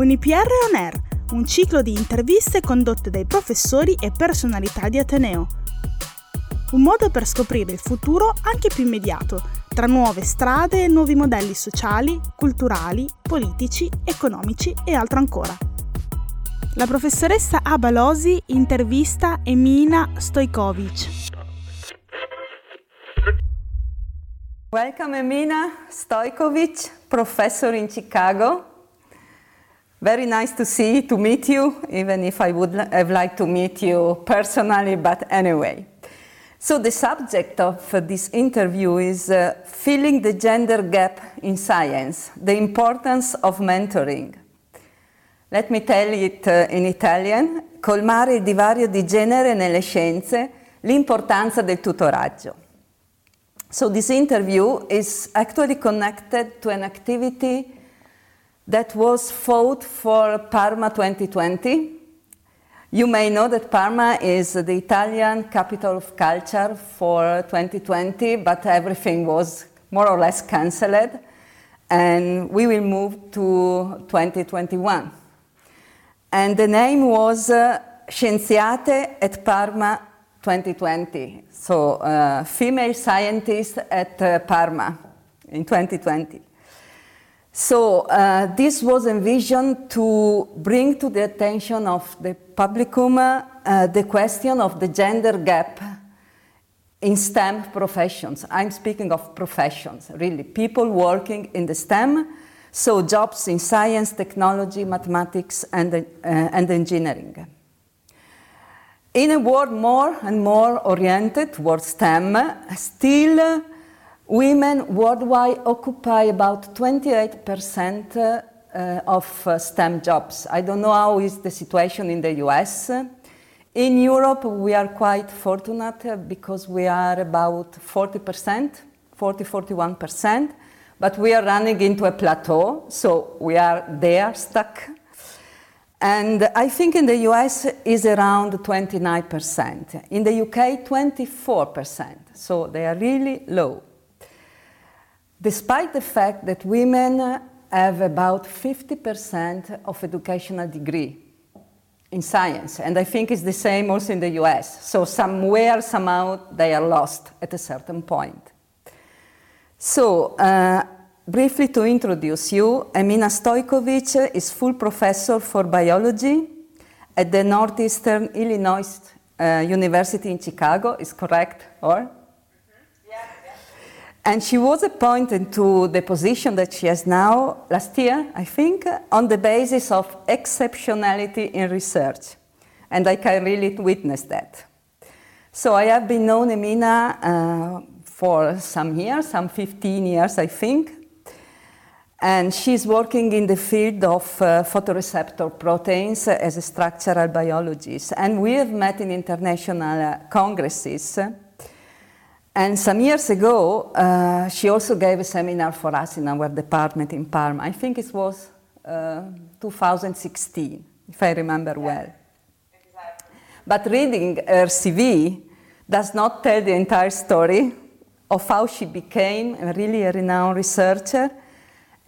Un IPR On Air, un ciclo di interviste condotte dai professori e personalità di Ateneo. Un modo per scoprire il futuro anche più immediato, tra nuove strade e nuovi modelli sociali, culturali, politici, economici e altro ancora. La professoressa Abalosi intervista Emina Stojkovic. Welcome Emina Stojkovic, professor in Chicago. Very nice to see, to meet you, even if I would have liked to meet you personally, but anyway. So the subject of this interview is uh, filling the gender gap in science, the importance of mentoring. Let me tell it uh, in Italian, colmare il divario di genere nelle scienze, l'importanza del tutoraggio. So this interview is actually connected to an activity that was fought for Parma 2020. You may know that Parma is the Italian capital of culture for 2020, but everything was more or less cancelled, and we will move to 2021. And the name was uh, Scienziate at Parma 2020, so uh, female scientists at uh, Parma in 2020. So uh, this was envisioned to bring to the attention of the publicum uh, the question of the gender gap in STEM professions. I'm speaking of professions, really, people working in the STEM, so jobs in science, technology, mathematics, and, uh, and engineering. In a world more and more oriented towards STEM, still women worldwide occupy about 28% uh, of uh, STEM jobs. I don't know how is the situation in the US. In Europe, we are quite fortunate because we are about 40%, 40, 41%, but we are running into a plateau, so we are there stuck and I think in the US is around 29%. In the UK, 24%. So they are really low. Despite the fact that women have about 50% of educational degree in science, and I think it's the same also in the US. So somewhere, somehow, they are lost at a certain point. So uh, Briefly to introduce you, Emina Stojkovic is full professor for biology at the Northeastern Illinois uh, University in Chicago, is correct, or? And she was appointed to the position that she has now last year, I think, on the basis of exceptionality in research. And I can really witness that. So I have been known Emina uh, for some years, some 15 years, I think. And she's working in the field of uh, photoreceptor proteins as a structural biologist. And we have met in international uh, congresses. And some years ago, uh, she also gave a seminar for us in our department in Parma. I think it was uh, 2016, if I remember yeah, well. Exactly. But reading her CV does not tell the entire story of how she became really a renowned researcher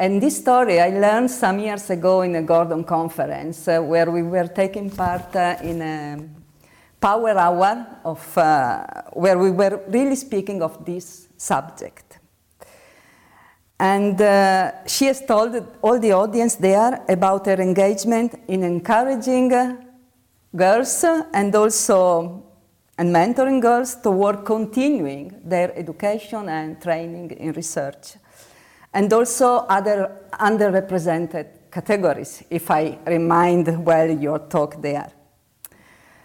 and this story I learned some years ago in a Gordon conference uh, where we were taking part uh, in a power hour of, uh, where we were really speaking of this subject. And uh, she has told all the audience there about her engagement in encouraging girls and also and mentoring girls toward continuing their education and training in research and also other underrepresented categories, if I remind well your talk there.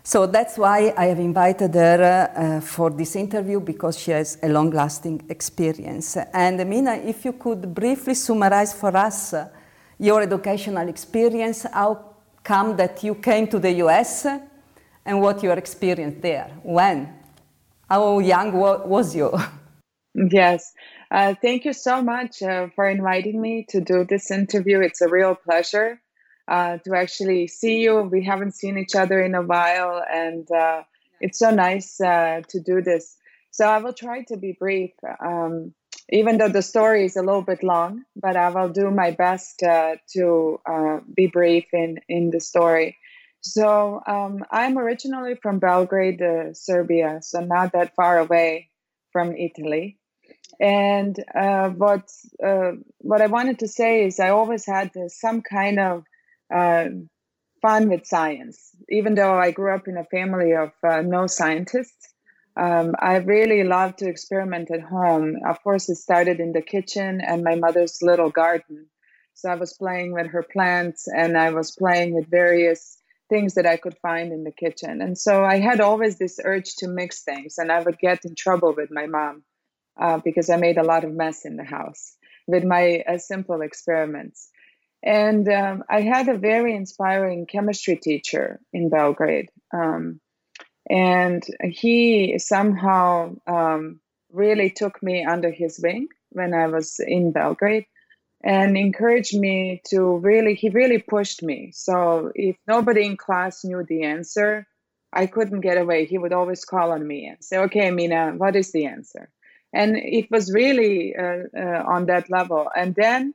So that's why I have invited her uh, for this interview because she has a long lasting experience. And Mina, if you could briefly summarize for us uh, your educational experience, how come that you came to the US and what your experience there? When? How young was you? Yes. Uh, thank you so much uh, for inviting me to do this interview. It's a real pleasure uh, to actually see you. We haven't seen each other in a while, and uh, it's so nice uh, to do this. So I will try to be brief. Um, even though the story is a little bit long, but I will do my best uh, to uh, be brief in, in the story. So um, I'm originally from Belgrade, uh, Serbia, so not that far away from Italy. And uh, what uh, what I wanted to say is I always had some kind of uh, fun with science, even though I grew up in a family of no scientists. Um, I really love to experiment at home. Of course, it started in the kitchen and my mother's little garden. So I was playing with her plants and I was playing with various things that I could find in the kitchen. And so I had always this urge to mix things, and I would get in trouble with my mom uh, because I made a lot of mess in the house with my uh, simple experiments. And um, I had a very inspiring chemistry teacher in Belgrade. Um, and he somehow um, really took me under his wing when I was in Belgrade and encouraged me to really, he really pushed me. So if nobody in class knew the answer, I couldn't get away. He would always call on me and say, okay, Mina, what is the answer? And it was really uh, uh, on that level. And then,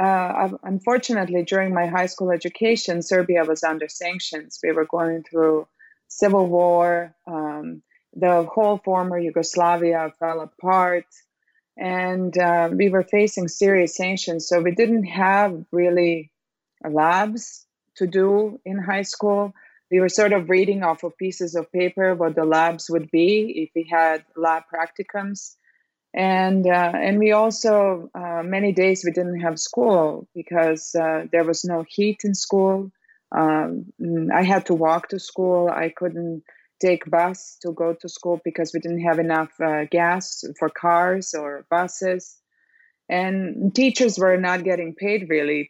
uh, unfortunately, during my high school education, Serbia was under sanctions. We were going through civil war. Um, the whole former Yugoslavia fell apart, and uh, we were facing serious sanctions. So we didn't have really labs to do in high school. We were sort of reading off of pieces of paper what the labs would be if we had lab practicums. And uh, and we also uh, many days we didn't have school because uh, there was no heat in school. Um, I had to walk to school. I couldn't take bus to go to school because we didn't have enough uh, gas for cars or buses. And teachers were not getting paid really.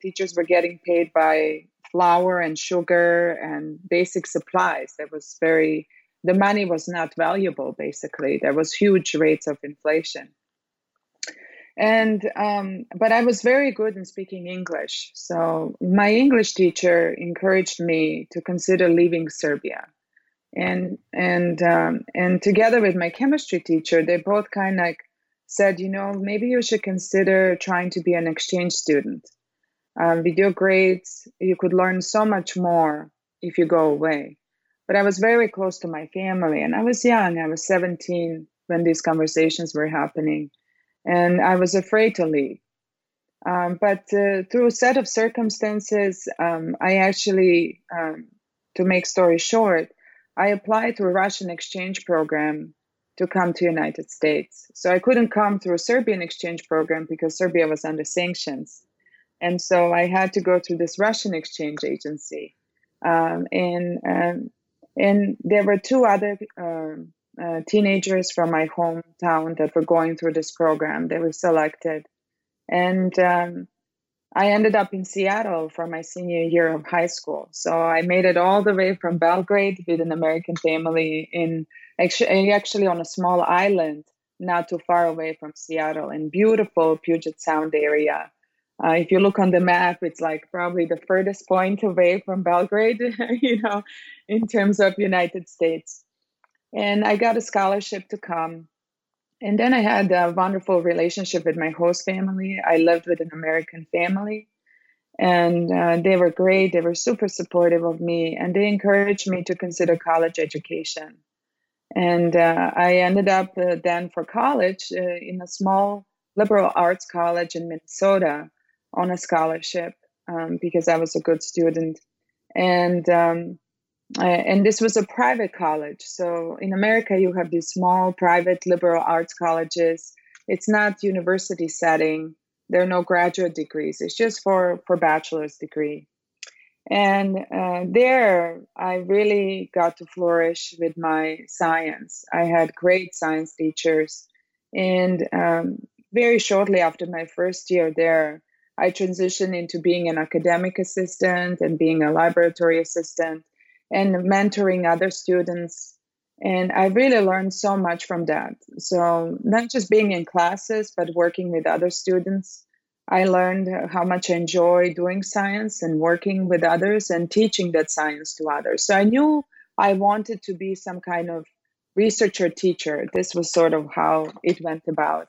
Teachers were getting paid by flour and sugar and basic supplies. That was very, the money was not valuable basically. There was huge rates of inflation. And um, but i was very good in speaking english. So my english teacher encouraged me to consider leaving serbia. And and um, and together with my chemistry teacher they both kind of like said you know maybe you should consider trying to be an exchange student. Um, with your grades you could learn so much more if you go away but i was very close to my family and i was young i was 17 when these conversations were happening and I was afraid to leave. Um, but uh, through a set of circumstances, um, I actually, um, to make story short, I applied to a Russian exchange program to come to United States. So I couldn't come through a Serbian exchange program because Serbia was under sanctions, and so I had to go through this Russian exchange agency. Um, and um, and there were two other um, uh, teenagers from my hometown that were going through this program. They were selected. And um, I ended up in Seattle for my senior year of high school. So I made it all the way from Belgrade with an American family in actually, actually on a small island not too far away from Seattle in beautiful Puget Sound area. Uh, if you look on the map, it's like probably the furthest point away from Belgrade, you know, in terms of United States and I got a scholarship to come. And then I had a wonderful relationship with my host family. I lived with an American family, and uh, they were great. They were super supportive of me, and they encouraged me to consider college education. And uh, I ended up uh, then for college uh, in a small liberal arts college in Minnesota on a scholarship um, because I was a good student. And um, uh, and this was a private college. So in America, you have these small private liberal arts colleges. It's not university setting. There are no graduate degrees. It's just for for bachelor's degree. And uh, there, I really got to flourish with my science. I had great science teachers, and um, very shortly after my first year there, I transitioned into being an academic assistant and being a laboratory assistant and mentoring other students. And I really learned so much from that. So, not just being in classes, but working with other students. I learned how much I enjoy doing science and working with others and teaching that science to others. So, I knew I wanted to be some kind of researcher teacher. This was sort of how it went about.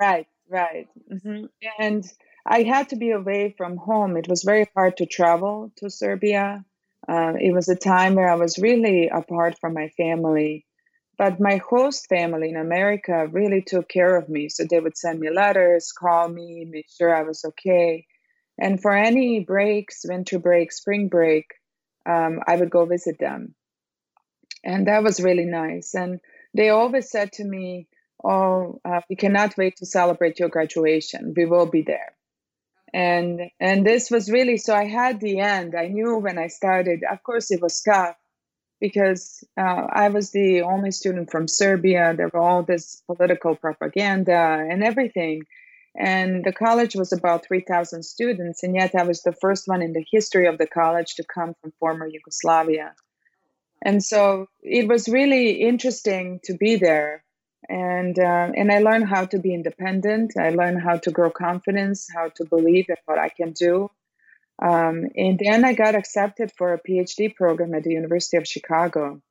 Right, right. Mm-hmm. And I had to be away from home. It was very hard to travel to Serbia. Uh, it was a time where I was really apart from my family. But my host family in America really took care of me. So they would send me letters, call me, make sure I was okay. And for any breaks, winter break, spring break, um, I would go visit them. And that was really nice. And they always said to me, Oh, uh, we cannot wait to celebrate your graduation. We will be there. And and this was really so i had the end. I knew when i started of course it was tough because uh, i was the only student from serbia. There were all this political propaganda and everything. And the college was about 3000 students and yet i was the first one in the history of the college to come from former yugoslavia. And so it was really interesting to be there and uh, and I learned how to be independent. I learned how to grow confidence, how to believe in what I can do. Um, and then I got accepted for a PhD program at the University of Chicago,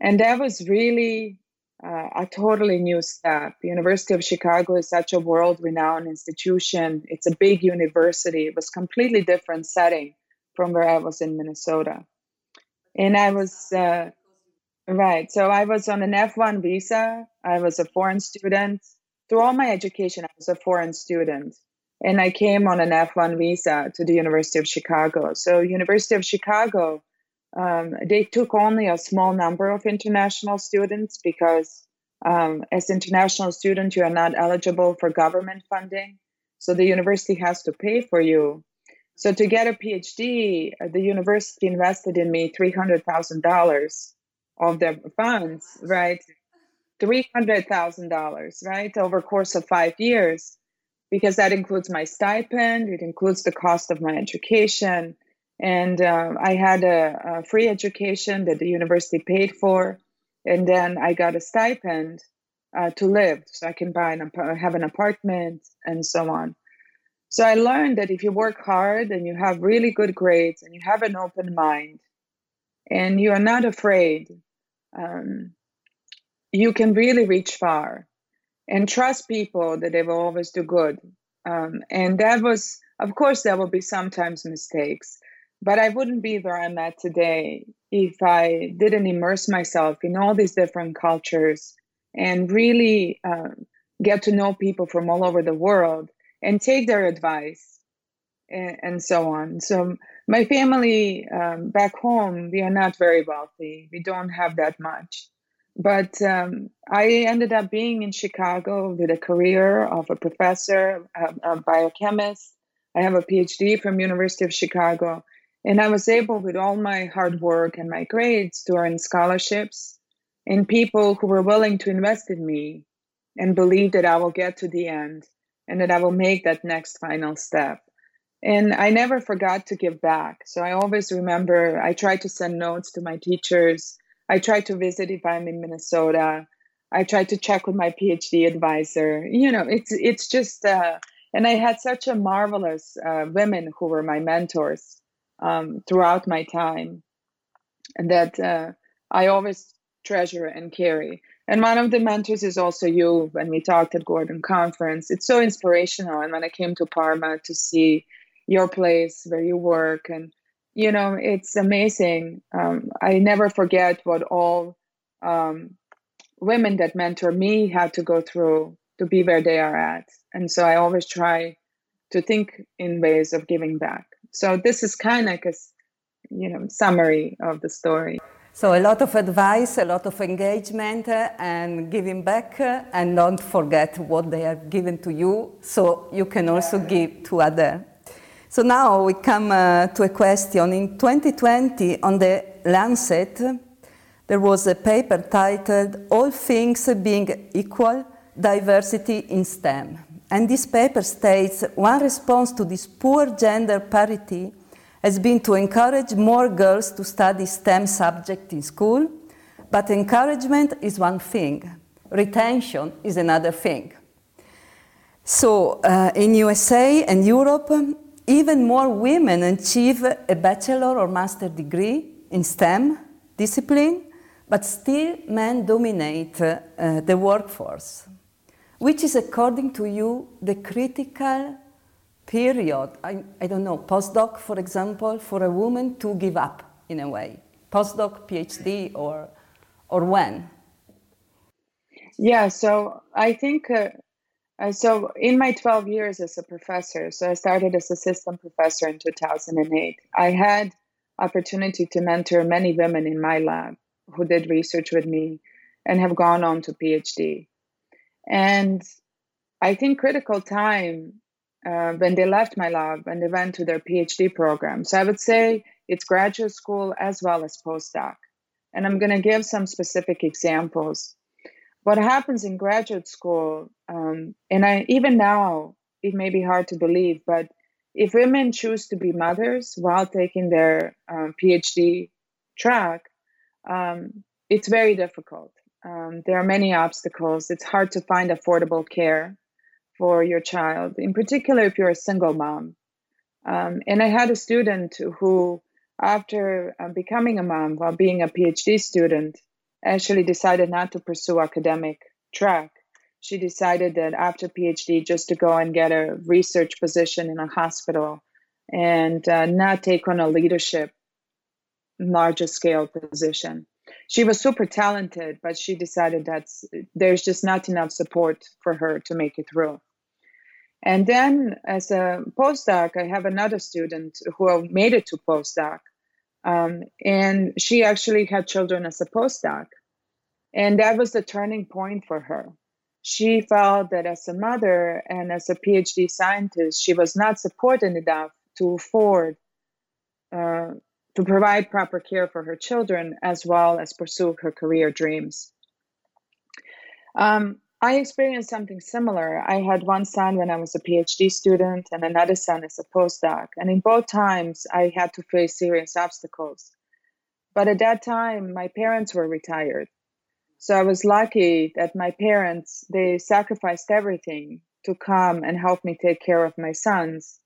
and that was really uh, a totally new step. University of Chicago is such a world-renowned institution. It's a big university. It was completely different setting from where I was in Minnesota, and I was. Uh, Right. So I was on an F1 visa. I was a foreign student. Through all my education, I was a foreign student. And I came on an F1 visa to the University of Chicago. So University of Chicago, um, they took only a small number of international students because um, as international student, you are not eligible for government funding. So the university has to pay for you. So to get a PhD, the university invested in me $300,000 of their funds, right? $300,000, right? Over course of five years, because that includes my stipend, it includes the cost of my education. And uh, I had a, a, free education that the university paid for. And then I got a stipend uh, to live, so I can buy an have an apartment and so on. So I learned that if you work hard and you have really good grades and you have an open mind and you are not afraid um, you can really reach far and trust people that they will always do good. Um, and that was, of course, there will be sometimes mistakes, but I wouldn't be where I'm at today if I didn't immerse myself in all these different cultures and really uh, get to know people from all over the world and take their advice and, and so on. So my family um, back home, we are not very wealthy. We don't have that much. But um, I ended up being in Chicago with a career of a professor, a, a biochemist. I have a PhD from University of Chicago. And I was able, with all my hard work and my grades, to earn scholarships and people who were willing to invest in me and believe that I will get to the end and that I will make that next final step. And I never forgot to give back. So I always remember I try to send notes to my teachers. I try to visit if I'm in Minnesota. I try to check with my PhD advisor. You know, it's it's just uh, and I had such a marvelous uh, women who were my mentors um, throughout my time, that uh, I always treasure and carry. And one of the mentors is also you. When we talked at Gordon Conference, it's so inspirational. And when I came to Parma to see your place where you work and you know it's amazing. Um, i never forget what all um, women that mentor me had to go through to be where they are at. And so i always try to think in ways of giving back. So this is kind of like a you know summary of the story. So a lot of advice a lot of engagement uh, and giving back uh, and don't forget what they have given to you so you can also give to others so now we come uh, to a question. In 2020, on the Lancet, there was a paper titled All Things Being Equal Diversity in STEM. And this paper states one response to this poor gender parity has been to encourage more girls to study STEM subjects in school, but encouragement is one thing, retention is another thing. So uh, in USA and Europe, even more women achieve a bachelor or master degree in STEM discipline, but still men dominate uh, the workforce. which is, according to you, the critical period, I, I don't know, postdoc, for example, for a woman to give up in a way? Postdoc, PhD, or, or when? Yeah, so I think uh, uh, so in my 12 years as a professor, so I started as assistant professor in 2008. I had opportunity to mentor many women in my lab who did research with me and have gone on to PhD. And I think critical time uh, when they left my lab and they went to their PhD program. So I would say it's graduate school as well as postdoc. And I'm going to give some specific examples what happens in graduate school, um, and I even now it may be hard to believe, but if women choose to be mothers while taking their um, PhD track, um, it's very difficult. Um, there are many obstacles. It's hard to find affordable care for your child, in particular if you're a single mom. Um, and I had a student who, after uh, becoming a mom while being a PhD student, actually decided not to pursue academic track. She decided that after PhD, just to go and get a research position in a hospital and uh, not take on a leadership larger scale position. She was super talented, but she decided that there's just not enough support for her to make it through. And then, as a postdoc, I have another student who made it to postdoc, um, and she actually had children as a postdoc. And that was the turning point for her. She felt that as a mother and as a PhD scientist, she was not supported enough to afford uh, to provide proper care for her children as well as pursue her career dreams. Um, I experienced something similar. I had one son when I was a PhD student and another son as a postdoc. And in both times, I had to face serious obstacles. But at that time, my parents were retired. So I was lucky that my parents, they sacrificed everything to come and help me take care of my sons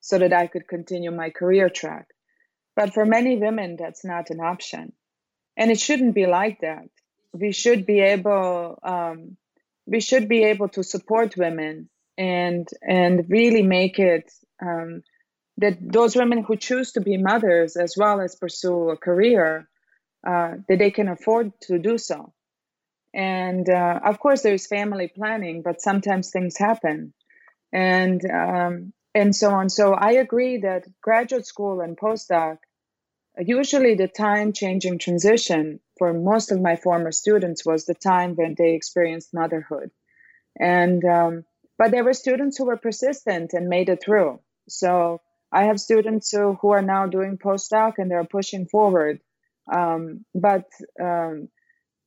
so that I could continue my career track. But for many women, that's not an option. And it shouldn't be like that. We should be able, um, we should be able to support women and and really make it um, that those women who choose to be mothers as well as pursue a career uh, that they can afford to do so. And uh, of course there's family planning but sometimes things happen. And um, and so on. So i agree that graduate school and postdoc usually the time changing transition for most of my former students was the time when they experienced motherhood. And um, but there were students who were persistent and made it through. So i have students who, who are now doing postdoc and they're pushing forward. Um, but um,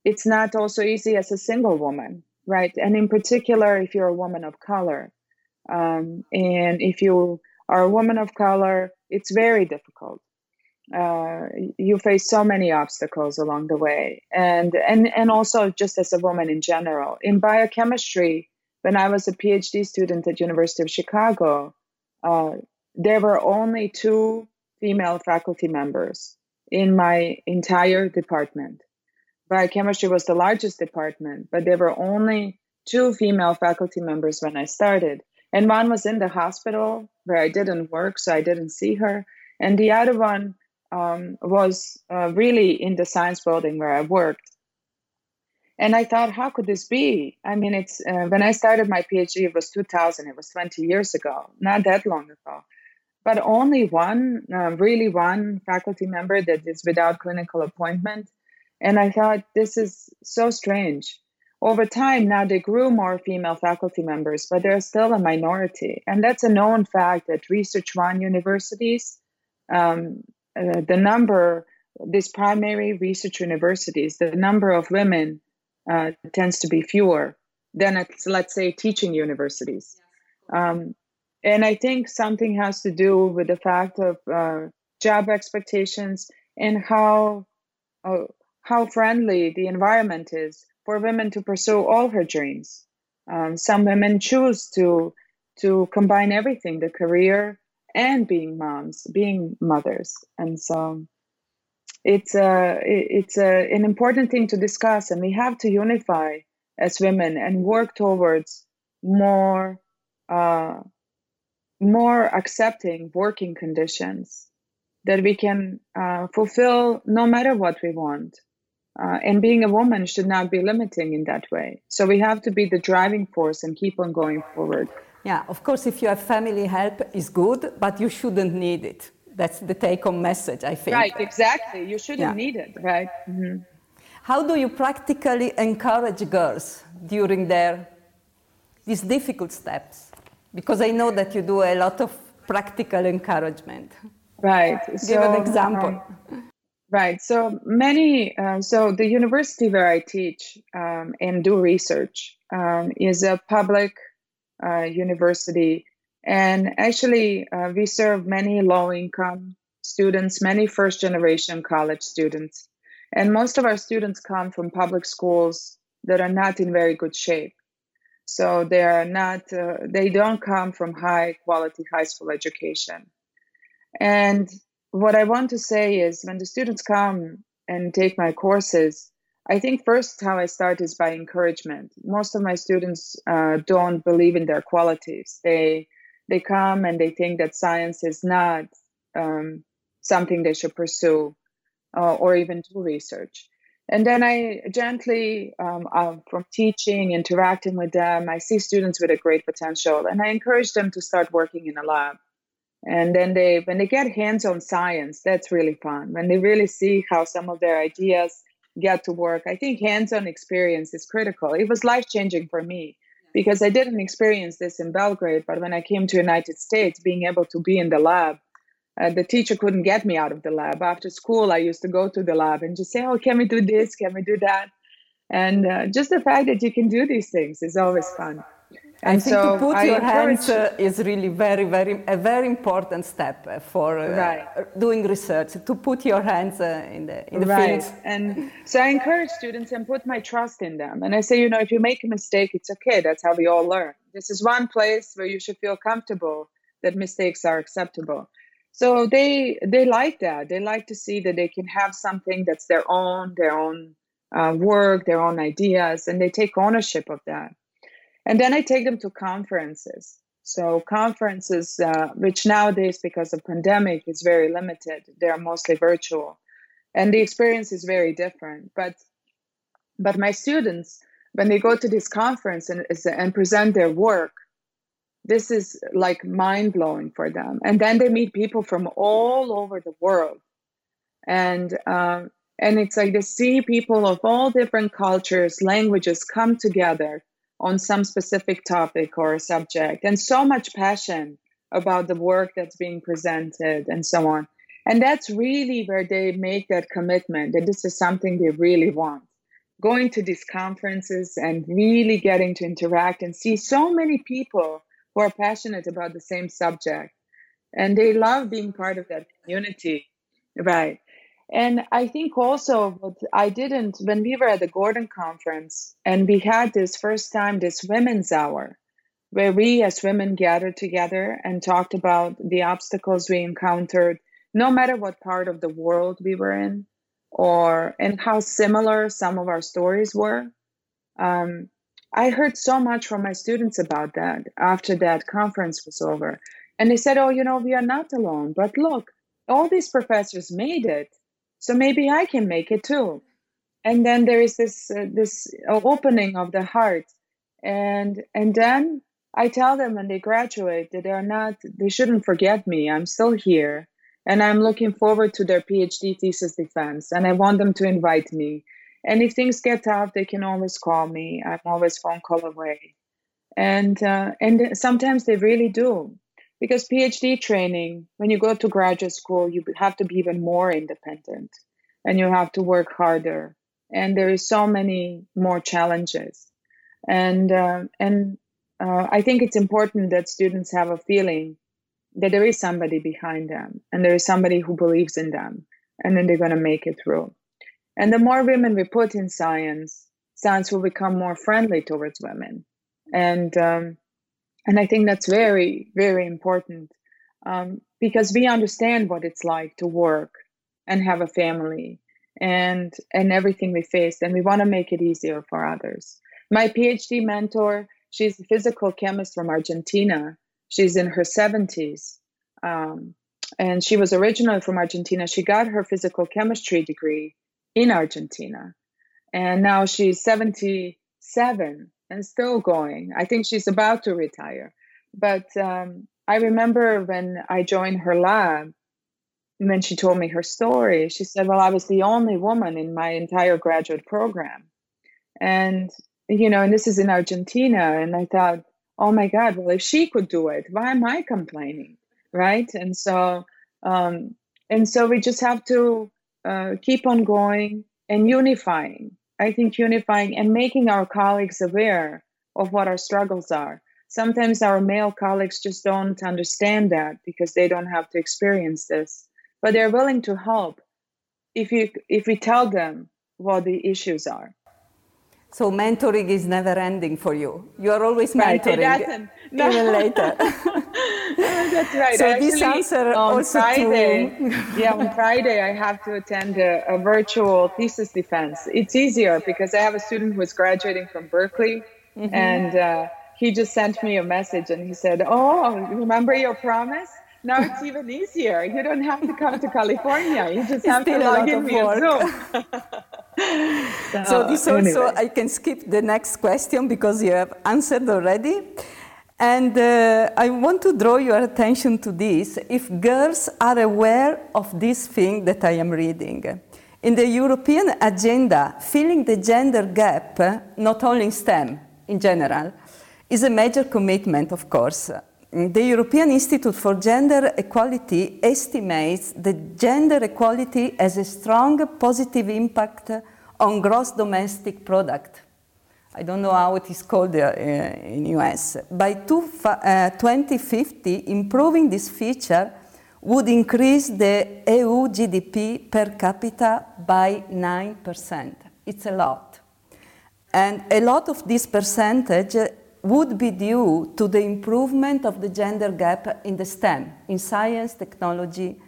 it's not also easy as a single woman right? And in particular if you're a woman of color. Um, and if you are a woman of color it's very difficult uh, you face so many obstacles along the way. And and and also just as a woman in general. In biochemistry when i was a phd student at university of chicago uh, there were only two female faculty members in my entire department. Biochemistry was the largest department but there were only two female faculty members when i started. And one was in the hospital where i didn't work so i didn't see her. And the other one um, was uh, really in the science building where I worked. And I thought, how could this be? I mean, it's uh, when I started my PhD, it was 2000, it was 20 years ago, not that long ago. But only one, uh, really one faculty member that is without clinical appointment. And I thought, this is so strange. Over time, now they grew more female faculty members, but they're still a minority. And that's a known fact at research run universities. Um, uh, the number, these primary research universities, the number of women uh, tends to be fewer than at, let's say, teaching universities. Um, and I think something has to do with the fact of uh, job expectations and how uh, how friendly the environment is for women to pursue all her dreams. Um, some women choose to to combine everything: the career, and being moms, being mothers. And so it's a it's a, an important thing to discuss, and we have to unify as women and work towards more uh, more accepting working conditions that we can uh, fulfill no matter what we want. Uh, and being a woman should not be limiting in that way. So we have to be the driving force and keep on going forward. Yeah, of course, if you have family help, is good, but you shouldn't need it. That's the take-home message, I think. Right, exactly. You shouldn't yeah. need it, right? Mm-hmm. How do you practically encourage girls during their these difficult steps? Because I know that you do a lot of practical encouragement. Right. Give so, an example. Um, right. So many. Uh, so the university where I teach um, and do research um, is a public university, and actually uh, we serve many low-income students, many first-generation college students, and most of our students come from public schools that are not in very good shape. So they are not. Uh, they don't come from high-quality high school education and what I want to say is when the students come and take my courses, I think first how I start is by encouragement. Most of my students uh, don't believe in their qualities. They they come and they think that science is not um, something they should pursue uh, or even do research. And then I gently, um, uh, from teaching, interacting with them, I see students with a great potential, and I encourage them to start working in a lab and then they when they get hands on science that's really fun when they really see how some of their ideas get to work. I think hands on experience is critical. It was life changing for me because i didn't experience this in belgrade but when i came to united states being able to be in the lab uh, the teacher couldn't get me out of the lab. After school i used to go to the lab and just say oh can we do this? Can we do that? And uh, just the fact that you can do these things is always fun and I think so to put I your hands uh, is really very, very a very important step uh, for uh, right. doing research. To put your hands uh, in the in the right. field. And so I encourage students and put my trust in them. And I say, you know, if you make a mistake, it's okay. That's how we all learn. This is one place where you should feel comfortable that mistakes are acceptable. So they they like that. They like to see that they can have something that's their own, their own uh, work, their own ideas, and they take ownership of that. And then I take them to conferences. So conferences, uh, which nowadays because of pandemic is very limited, they are mostly virtual, and the experience is very different. But but my students, when they go to this conference and and present their work, this is like mind blowing for them. And then they meet people from all over the world, and uh, and it's like they see people of all different cultures, languages come together on some specific topic or subject and so much passion about the work that's being presented and so on. And that's really where they make that commitment that this is something they really want. Going to these conferences and really getting to interact and see so many people who are passionate about the same subject. And they love being part of that community. Right. And I think also what I didn't, when we were at the Gordon conference and we had this first time, this women's hour, where we as women gathered together and talked about the obstacles we encountered, no matter what part of the world we were in, or and how similar some of our stories were. Um, I heard so much from my students about that after that conference was over. And they said, Oh, you know, we are not alone, but look, all these professors made it so maybe i can make it too. And then there is this uh, this opening of the heart. And and then i tell them when they graduate that they're not they shouldn't forget me. I'm still here. And i'm looking forward to their phd thesis defense and i want them to invite me. And if things get tough they can always call me. I'm always phone call away. And uh, and sometimes they really do because PhD training, when you go to graduate school, you have to be even more independent and you have to work harder. And there is so many more challenges. And, uh, and uh, I think it's important that students have a feeling that there is somebody behind them and there is somebody who believes in them and then they're going to make it through. And the more women we put in science, science will become more friendly towards women. And um, and I think that's very, very important um, because we understand what it's like to work and have a family and and everything we face, and we want to make it easier for others. my PhD mentor, she's a physical chemist from Argentina. She's in her 70s. Um, and she was originally from Argentina. She got her physical chemistry degree in Argentina. And now she's 77 and still going. I think she's about to retire. But um, I remember when I joined her lab, when she told me her story, she said, Well, I was the only woman in my entire graduate program. And, you know, and this is in Argentina. And I thought, oh my God, well, if she could do it, why am I complaining? Right. And so, um, and so we just have to uh, keep on going and unifying. I think unifying and making our colleagues aware of what our struggles are. Sometimes our male colleagues just don't understand that because they don't have to experience this, but they're willing to help if you if we tell them what the issues are. So mentoring is never ending for you. You are always mentoring. Right, no. Even later. That's right. So Actually, this answer on also Friday, yeah, on Friday I have to attend a, a, virtual thesis defense. It's easier because I have a student who is graduating from Berkeley, mm-hmm. and uh, he just sent me a message and he said, "Oh, remember your promise." Now it's even easier. You don't have to come to California. You just have to log in via Zoom. so, so this also I can skip the next question because you have answered already. And uh, I want to draw your attention to this. If girls are aware of this thing that I am reading, in the European agenda, filling the gender gap, not only in STEM in general, is a major commitment, of course. The European Institute for Gender Equality estimates that gender equality has a strong positive impact on gross domestic product. I don't know how it is called uh, in US. By two, uh, 2050, improving this feature would increase the EU GDP per capita by 9%. It's a lot. And a lot of this percentage would be due to the improvement of the gender gap in the STEM, in science, technology,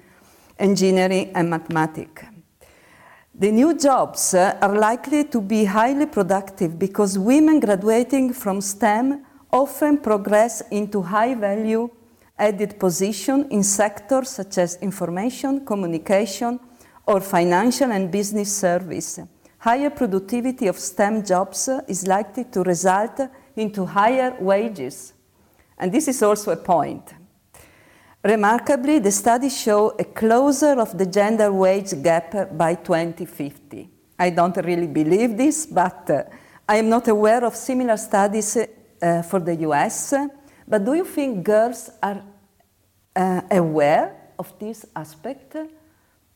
engineering, and mathematics. The new jobs uh, are likely to be highly productive because women graduating from STEM often progress into high value added position in sectors such as information, communication, or financial and business service. Higher productivity of STEM jobs is likely to result into higher wages. And this is also a point. Remarkably, the studies show a closure of the gender wage gap by 2050. I don't really believe this, but uh, I am not aware of similar studies uh, for the US. But do you think girls are uh, aware of this aspect?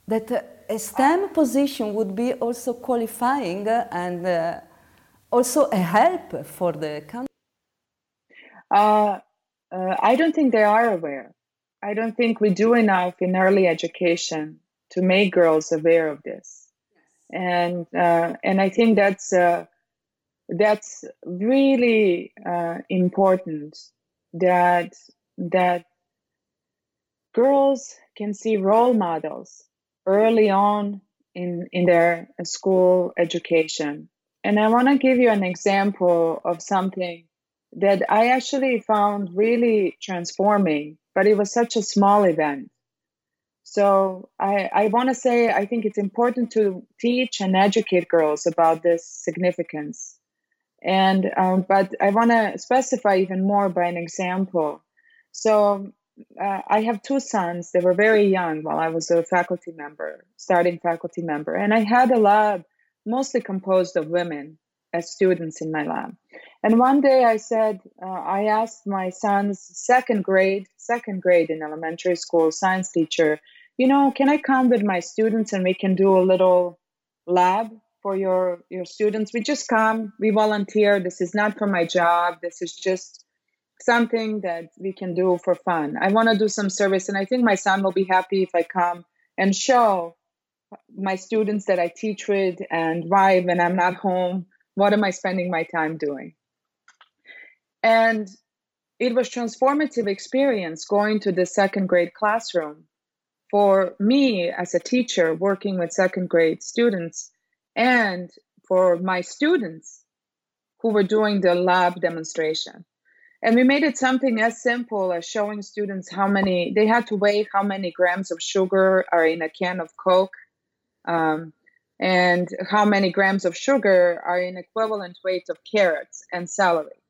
That uh, a STEM position would be also qualifying and uh, also a help for the country? Uh, uh, I don't think they are aware. I don't think we do enough in early education to make girls aware of this, and uh, and I think that's uh, that's really uh, important that that girls can see role models early on in in their school education. And I want to give you an example of something that I actually found really transforming, but it was such a small event. So I, I want to say I think it's important to teach and educate girls about this significance. And um, but I want to specify even more by an example. So uh, I have two sons. They were very young while I was a faculty member, starting faculty member, and I had a lab mostly composed of women as students in my lab. And one day I said, uh, I asked my son's second grade, second grade in elementary school science teacher, you know, can I come with my students and we can do a little lab for your your students? We just come, we volunteer. This is not for my job. This is just something that we can do for fun. I want to do some service, and I think my son will be happy if I come and show my students that I teach with and why when I'm not home, what am I spending my time doing? And it was transformative experience going to the second grade classroom for me as a teacher working with second grade students and for my students who were doing the lab demonstration. And we made it something as simple as showing students how many, they had to weigh how many grams of sugar are in a can of Coke um, and how many grams of sugar are in equivalent weight of carrots and celery.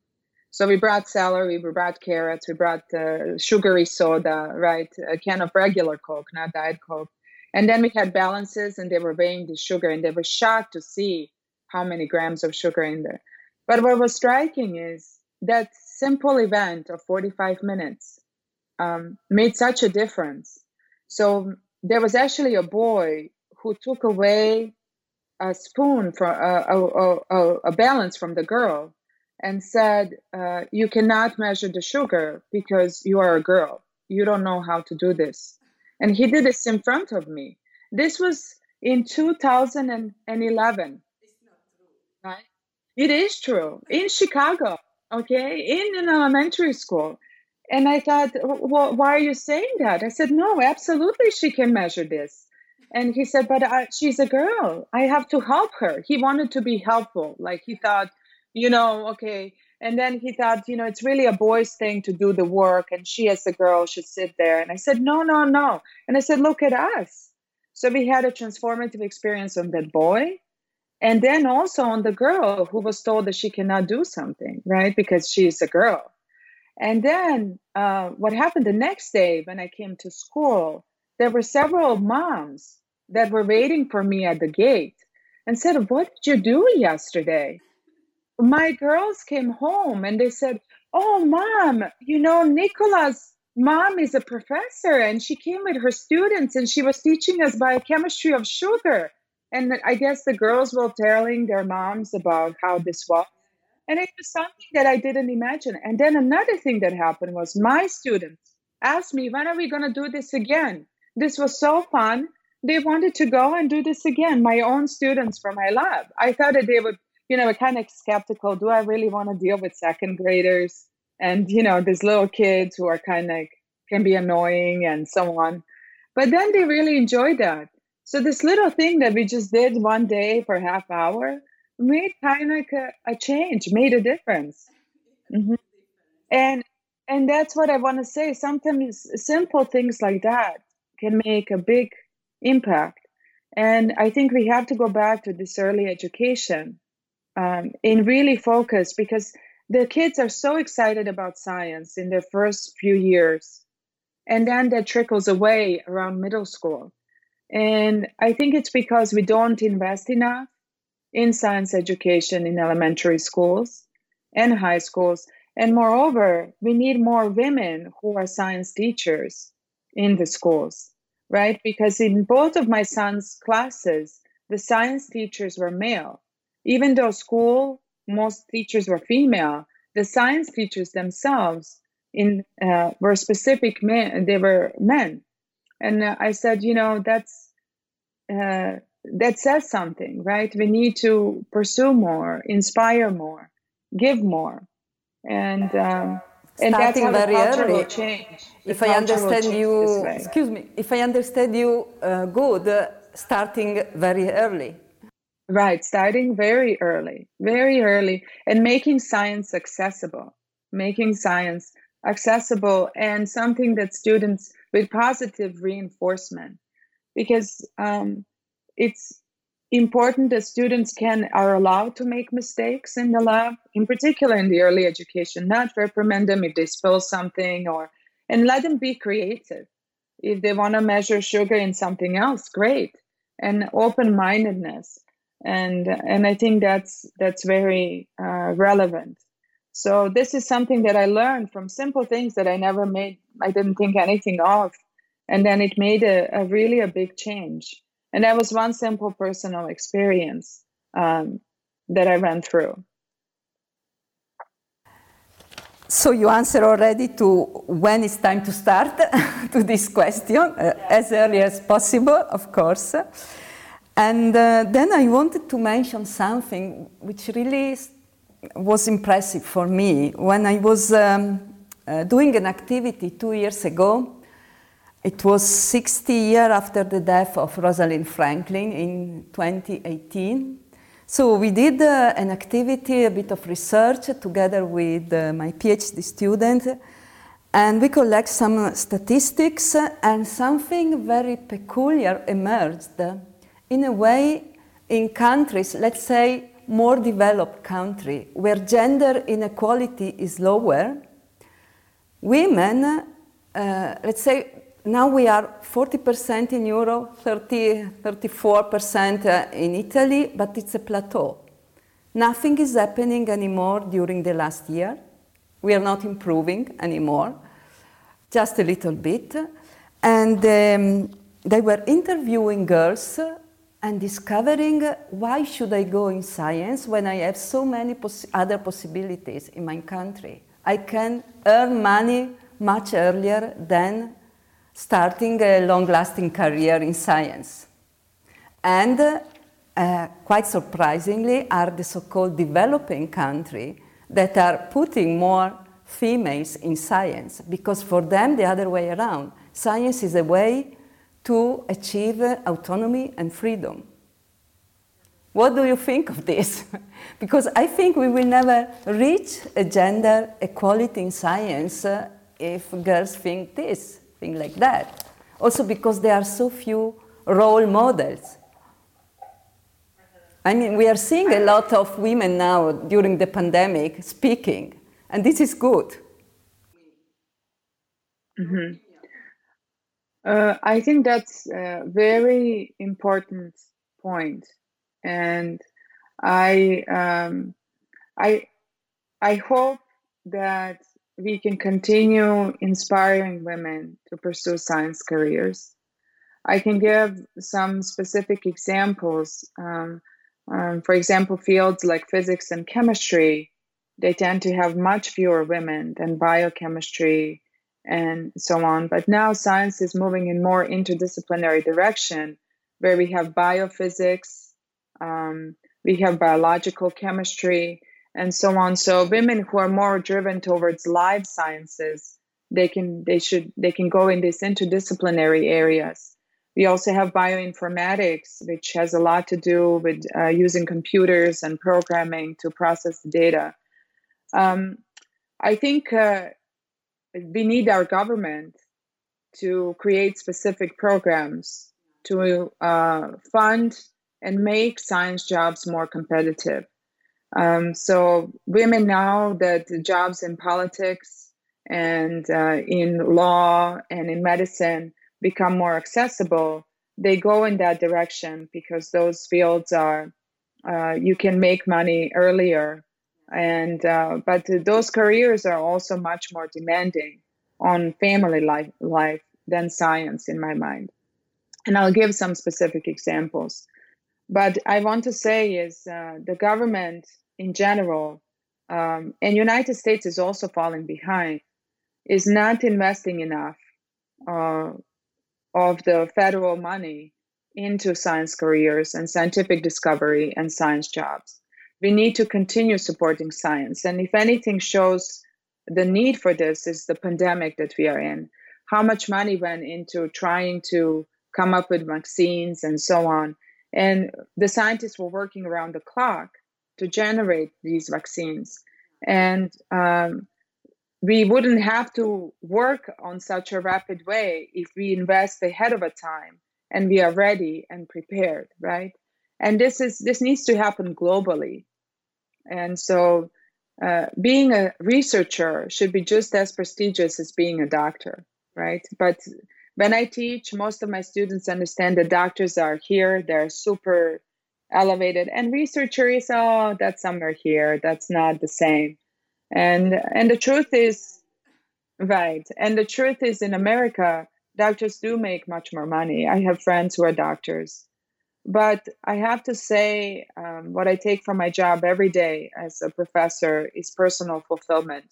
So we brought celery, we brought carrots, we brought uh, sugary soda, right? A can of regular Coke, not Diet Coke. And then we had balances and they were weighing the sugar and they were shocked to see how many grams of sugar in there. But what was striking is that simple event of 45 minutes um, made such a difference. So there was actually a boy who took away a spoon from a, a, a, balance from the girl and said, uh, "You cannot measure the sugar because you are a girl. You don't know how to do this." And he did this in front of me. This was in 2011. Right? It is true in Chicago okay, in an elementary school. And I thought, well, why are you saying that? I said, no, absolutely, she can measure this. And he said, but I, she's a girl. I have to help her. He wanted to be helpful. Like he thought, you know, okay. And then he thought, you know, it's really a boy's thing to do the work, and she, as a girl, should sit there. And I said, no, no, no. And I said, look at us. So we had a transformative experience on that boy and then also on the girl who was told that she cannot do something right because she's a girl and then uh, what happened the next day when i came to school there were several moms that were waiting for me at the gate and said what did you do yesterday my girls came home and they said oh mom you know nicola's mom is a professor and she came with her students and she was teaching us biochemistry of sugar and I guess the girls were telling their moms about how this was. And it was something that I didn't imagine. And then another thing that happened was my students asked me, when are we going to do this again? This was so fun. They wanted to go and do this again, my own students from my lab. I thought that they would, you know, kind of skeptical. Do I really want to deal with second graders? And, you know, these little kids who are kind of can be annoying and so on. But then they really enjoyed that. So this little thing that we just did one day for half hour made kind of a, a change, made a difference. Mm-hmm. And and that's what I want to say. Sometimes simple things like that can make a big impact. And I think we have to go back to this early education um, and really focus because the kids are so excited about science in their first few years. And then that trickles away around middle school. And I think it's because we don't invest enough in science education in elementary schools and high schools. And moreover, we need more women who are science teachers in the schools, right? Because in both of my son's classes, the science teachers were male. Even though school, most teachers were female, the science teachers themselves in uh, were specific men, they were men. And uh, I said, you know, that's uh, that says something, right? We need to pursue more, inspire more, give more, and um, and how very early. change. If I understand you, excuse me, if I understand you uh, good, uh, starting very early. Right, starting very early, very early, and making science accessible, making science accessible and something that students with positive reinforcement because um, it's important that students can are allowed to make mistakes in the lab in particular in the early education not reprimand them if they spill something or and let them be creative. If they want to measure sugar in something else great. And open-mindedness. And and i think that's that's very uh, relevant. So this is something that i learned from simple things that i never made i didn't think anything of. And then it made a, a really a big change and that was one simple personal experience um, that i went through. So you answer already to when it's time to start to this question uh, as early as possible of course. And uh, then i wanted to mention something which really was impressive for me. When i was um, uh, doing an activity two years ago it was 60 years after the death of Rosalind Franklin in 2018. So we did uh, an activity, a bit of research together with uh, my PhD student, and we collect some statistics, and something very peculiar emerged. In a way, in countries, let's say more developed country, where gender inequality is lower, women, uh, let's say now we are 40% in Europe, 30, 34% uh, in Italy, but it's a plateau. Nothing is happening anymore during the last year. We are not improving anymore, just a little bit. And um, they were interviewing girls and discovering why should I go in science when I have so many other possibilities in my country. I can earn money much earlier than starting a long-lasting career in science. And uh, quite surprisingly are the so-called developing countries that are putting more females in science because for them the other way around. Science is a way to achieve autonomy and freedom. What do you think of this? because I think we will never reach a gender equality in science uh, if girls think this thing like that. Also because there are so few role models. I mean, we are seeing a lot of women now during the pandemic speaking, and this is good. Mm-hmm. Uh, I think that's a very important point, and I um, I I hope that we can continue inspiring women to pursue science careers. I can give some specific examples. Um, um, for example, fields like physics and chemistry, they tend to have much fewer women than biochemistry and so on. But now science is moving in more interdisciplinary direction, where we have biophysics, um, we have biological chemistry, and so on. So women who are more driven towards life sciences, they can they should they can go in these interdisciplinary areas. We also have bioinformatics, which has a lot to do with uh, using computers and programming to process data. Um, I think uh, we need our government to create specific programs to uh, fund and make science jobs more competitive. Um, so women now that jobs in politics and uh, in law and in medicine become more accessible, they go in that direction because those fields are uh, you can make money earlier, and uh, but those careers are also much more demanding on family life, life than science in my mind. And I'll give some specific examples. But I want to say is uh, the government in general, um, and United States is also falling behind, is not investing enough uh, of the federal money into science careers and scientific discovery and science jobs. We need to continue supporting science. And if anything shows the need for this is the pandemic that we are in. How much money went into trying to come up with vaccines and so on. And the scientists were working around the clock to generate these vaccines. And um, we wouldn't have to work on such a rapid way if we invest ahead of a time and we are ready and prepared, right? And this is this needs to happen globally. And so uh, being a researcher should be just as prestigious as being a doctor, right? But when I teach, most of my students understand that doctors are here, they're super elevated, and researcher is, oh, that's somewhere here, that's not the same. And and the truth is, right, and the truth is in America, doctors do make much more money. I have friends who are doctors. But I have to say, um, what I take from my job every day as a professor is personal fulfillment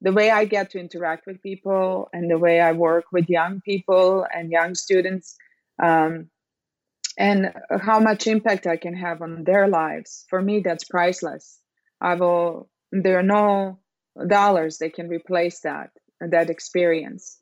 the way I get to interact with people and the way I work with young people and young students, um, and how much impact I can have on their lives. For me, that's priceless. I will. There are no dollars that can replace that that experience.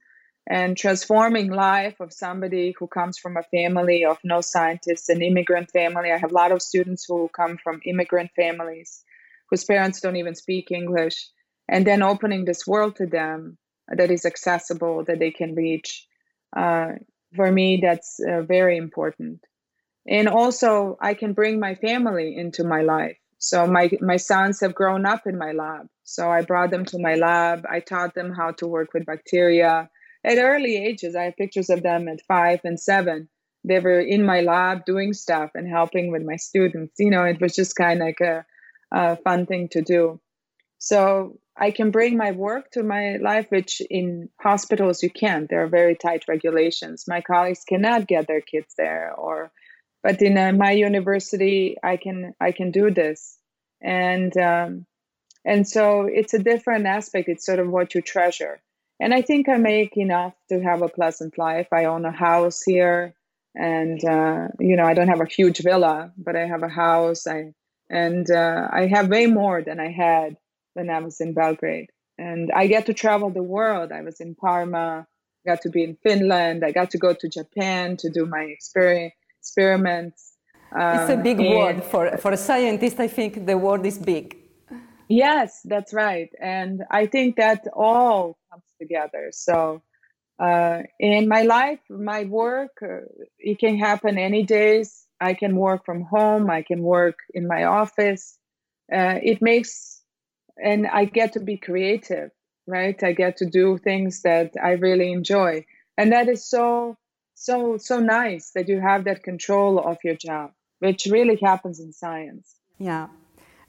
and transforming life of somebody who comes from a family of no scientists an immigrant family i have a lot of students who come from immigrant families whose parents don't even speak english and then opening this world to them that is accessible that they can reach uh, for me that's uh, very important and also i can bring my family into my life so my my sons have grown up in my lab so i brought them to my lab i taught them how to work with bacteria at early ages. I have pictures of them at five and seven. They were in my lab doing stuff and helping with my students. You know, it was just kind of like a, a fun thing to do. So I can bring my work to my life, which in hospitals you can't. There are very tight regulations. My colleagues cannot get their kids there, or but in uh, my university, I can I can do this, and um, and so it's a different aspect. It's sort of what you treasure and I think I make enough to have a pleasant life. I own a house here, and uh, you know I don't have a huge villa, but I have a house. I and uh, I have way more than I had when I was in Belgrade, and I get to travel the world. I was in Parma, got to be in Finland. I got to go to Japan to do my experience, experiments. it's a big uh, and, for for a scientist. I think the world is big. Yes, that's right. And I think that all comes together. So, uh, in my life, my work, uh, it can happen any days. I can work from home, I can work in my office. Uh, it makes, and I get to be creative, right? I get to do things that I really enjoy. And that is so, so, so nice that you have that control of your job, which really happens in science. Yeah.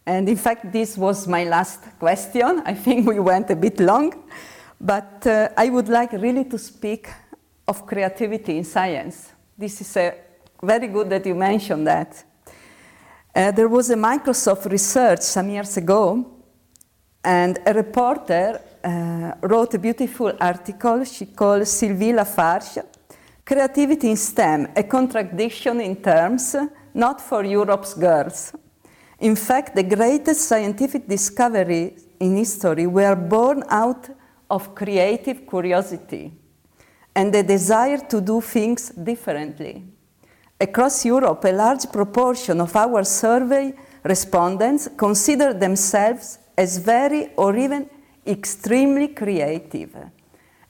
And in fact, this was my last question. I think we went a bit long, but uh, I would like really to speak of creativity in science. This is a, very good that you mentioned that. Uh, there was a Microsoft research some years ago, and a reporter uh, wrote a beautiful article she called Sylvie Lafarge, Creativity in STEM, a contradiction in terms, not for Europe's girls. In fact, the greatest scientific discoveries in history were born out of creative curiosity and the desire to do things differently. Across Europe, a large proportion of our survey respondents consider themselves as very or even extremely creative.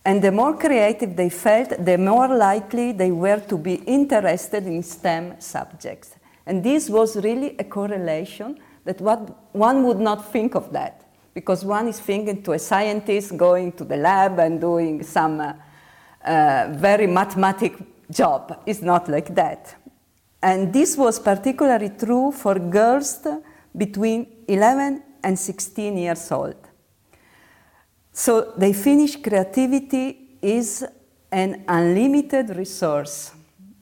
And the more creative they felt, the more likely they were to be interested in STEM subjects. And this was really a correlation that what, one would not think of that because one is thinking to a scientist going to the lab and doing some uh, uh, very mathematic job. It's not like that. And this was particularly true for girls between 11 and 16 years old. So they finish creativity is an unlimited resource,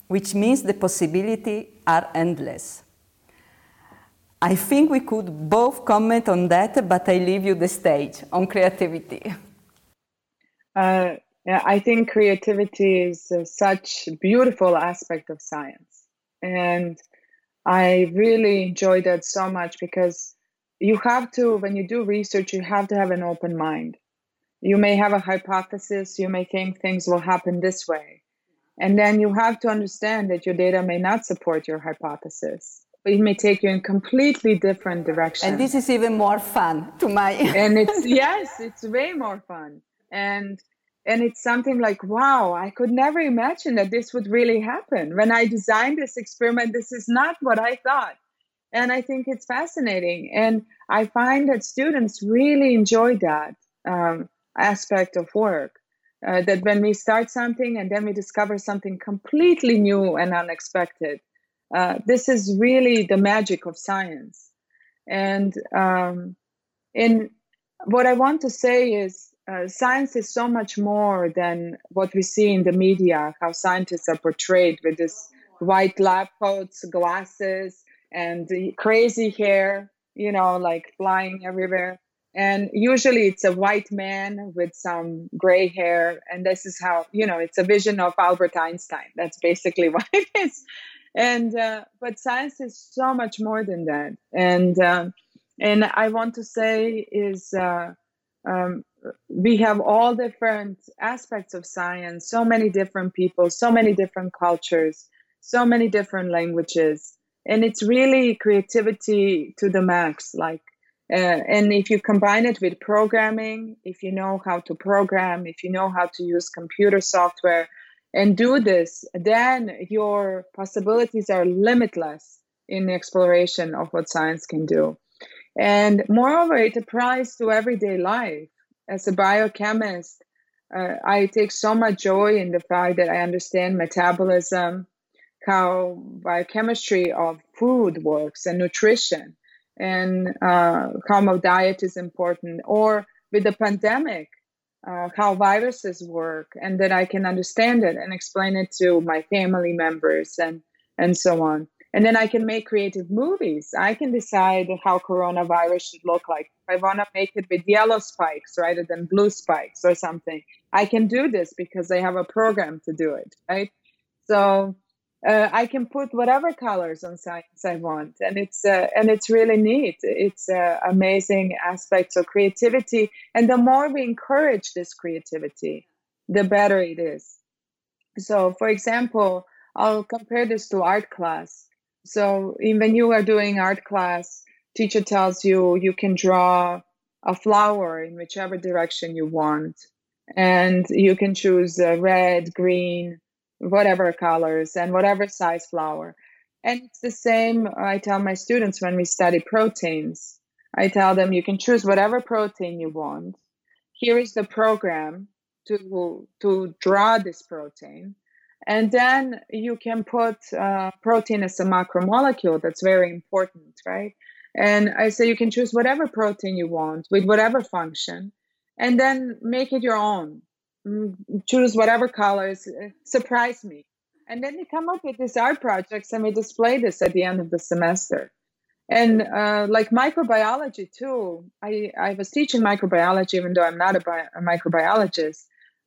which means the possibility are endless. I think we could both comment on that, but I leave you the stage on creativity. Uh, yeah, I think creativity is uh, such a beautiful aspect of science. And I really enjoy that so much because you have to, when you do research, you have to have an open mind. You may have a hypothesis, you may think things will happen this way. And then you have to understand that your data may not support your hypothesis. But it may take you in completely different direction. And this is even more fun to my And it's yes, it's way more fun. And and it's something like, wow, I could never imagine that this would really happen. When I designed this experiment, this is not what I thought. And I think it's fascinating. And I find that students really enjoy that um, aspect of work uh, that when we start something and then we discover something completely new and unexpected, uh, this is really the magic of science. And um, in what I want to say is, uh, science is so much more than what we see in the media. How scientists are portrayed with this white lab coats, glasses, and crazy hair, you know, like flying everywhere and usually it's a white man with some gray hair and this is how you know it's a vision of albert einstein that's basically what it is and uh, but science is so much more than that and um, and i want to say is uh, um, we have all different aspects of science, so many different people, so many different cultures, so many different languages. And it's really creativity to the max. Like, and if you combine it with programming, if you know how to program, if you know how to use computer software and do this, then your possibilities are limitless in the exploration of what science can do. And moreover, it applies to everyday life. As a biochemist, uh, I take so much joy in the fact that I understand metabolism, how biochemistry of food works and nutrition, and uh, how my diet is important. Or with the pandemic, uh, how viruses work, and that I can understand it and explain it to my family members and and so on and then I can make creative movies. I can decide how coronavirus should look like. If I want to make it with yellow spikes rather than blue spikes or something, I can do this because I have a program to do it, right? So uh, I can put whatever colors on science I want, and it's uh, and it's really neat. It's uh, amazing aspects of creativity, and the more we encourage this creativity, the better it is. So, for example, I'll compare this to art class so when you are doing art class, teacher tells you you can draw a flower in whichever direction you want, and you can choose red, green, whatever colors, and whatever size flower. And it's the same. I tell my students when we study proteins. I tell them you can choose whatever protein you want. Here is the program to to draw this protein and then you can put uh, protein as a macromolecule. That's very important, right? And I say you can choose whatever protein you want with whatever function, and then make it your own. Mm, choose whatever colors. Uh, surprise me. And then we come up with these art projects and we display this at the end of the semester. And uh, like microbiology too, I, I was teaching microbiology even though I'm not a, bi- a microbiologist.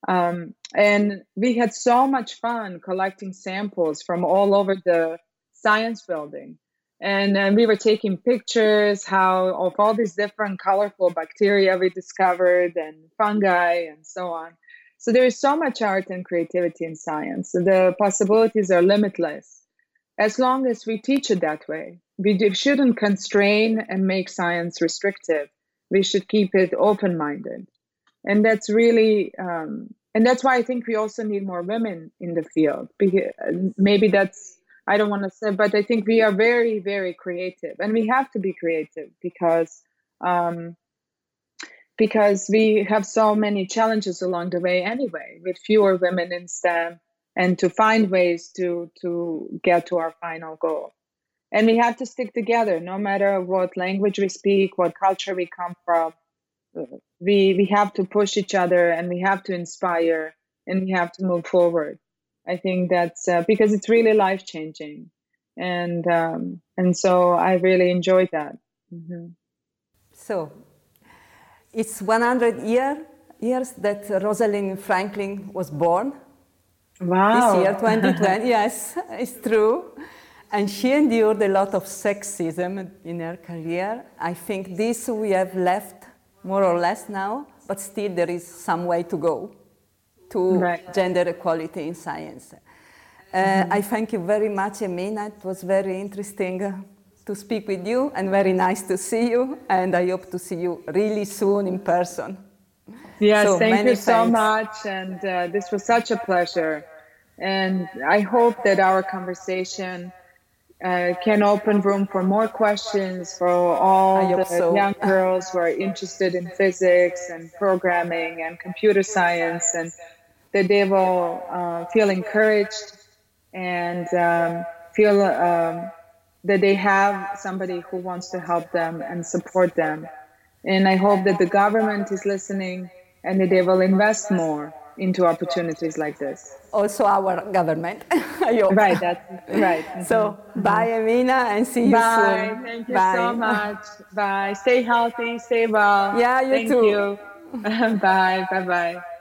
Um, and we had so much fun collecting samples from all over the science building. And, and we were taking pictures how of all these different colorful bacteria we discovered and fungi and so on. So there is so much art and creativity in science. The possibilities are limitless as long as we teach it that way. We shouldn't constrain and make science restrictive. We should keep it open minded and that's really um, and that's why I think we also need more women in the field. Maybe that's I don't want to say, but I think we are very very creative, and we have to be creative because um, because we have so many challenges along the way anyway, with fewer women in STEM, and to find ways to to get to our final goal. And we have to stick together, no matter what language we speak, what culture we come from we we have to push each other and we have to inspire and we have to move forward i think that's uh, because it's really life changing and um, and so i really enjoyed that mm-hmm. so it's 100 year, years that rosalind franklin was born wow this year 2020 yes it's true and she endured a lot of sexism in her career i think this we have left more or less now, but still there is some way to go to right. gender equality in science. Uh, mm-hmm. I thank you very much, Emina. It was very interesting to speak with you and very nice to see you. And I hope to see you really soon in person. Yes, so, thank you thanks. so much. And uh, this was such a pleasure. And I hope that our conversation uh, can open room for more questions for all the so. young girls who are interested in physics and programming and computer science, and that they will uh, feel encouraged and um, feel um, that they have somebody who wants to help them and support them. And I hope that the government is listening and that they will invest more into opportunities like this. Also, our government. right, that's right. So, mm-hmm. bye, Emina, and see you bye. soon. Thank you bye. so much. Bye. Stay healthy, stay well. Yeah, you Thank too. you. bye. Bye bye.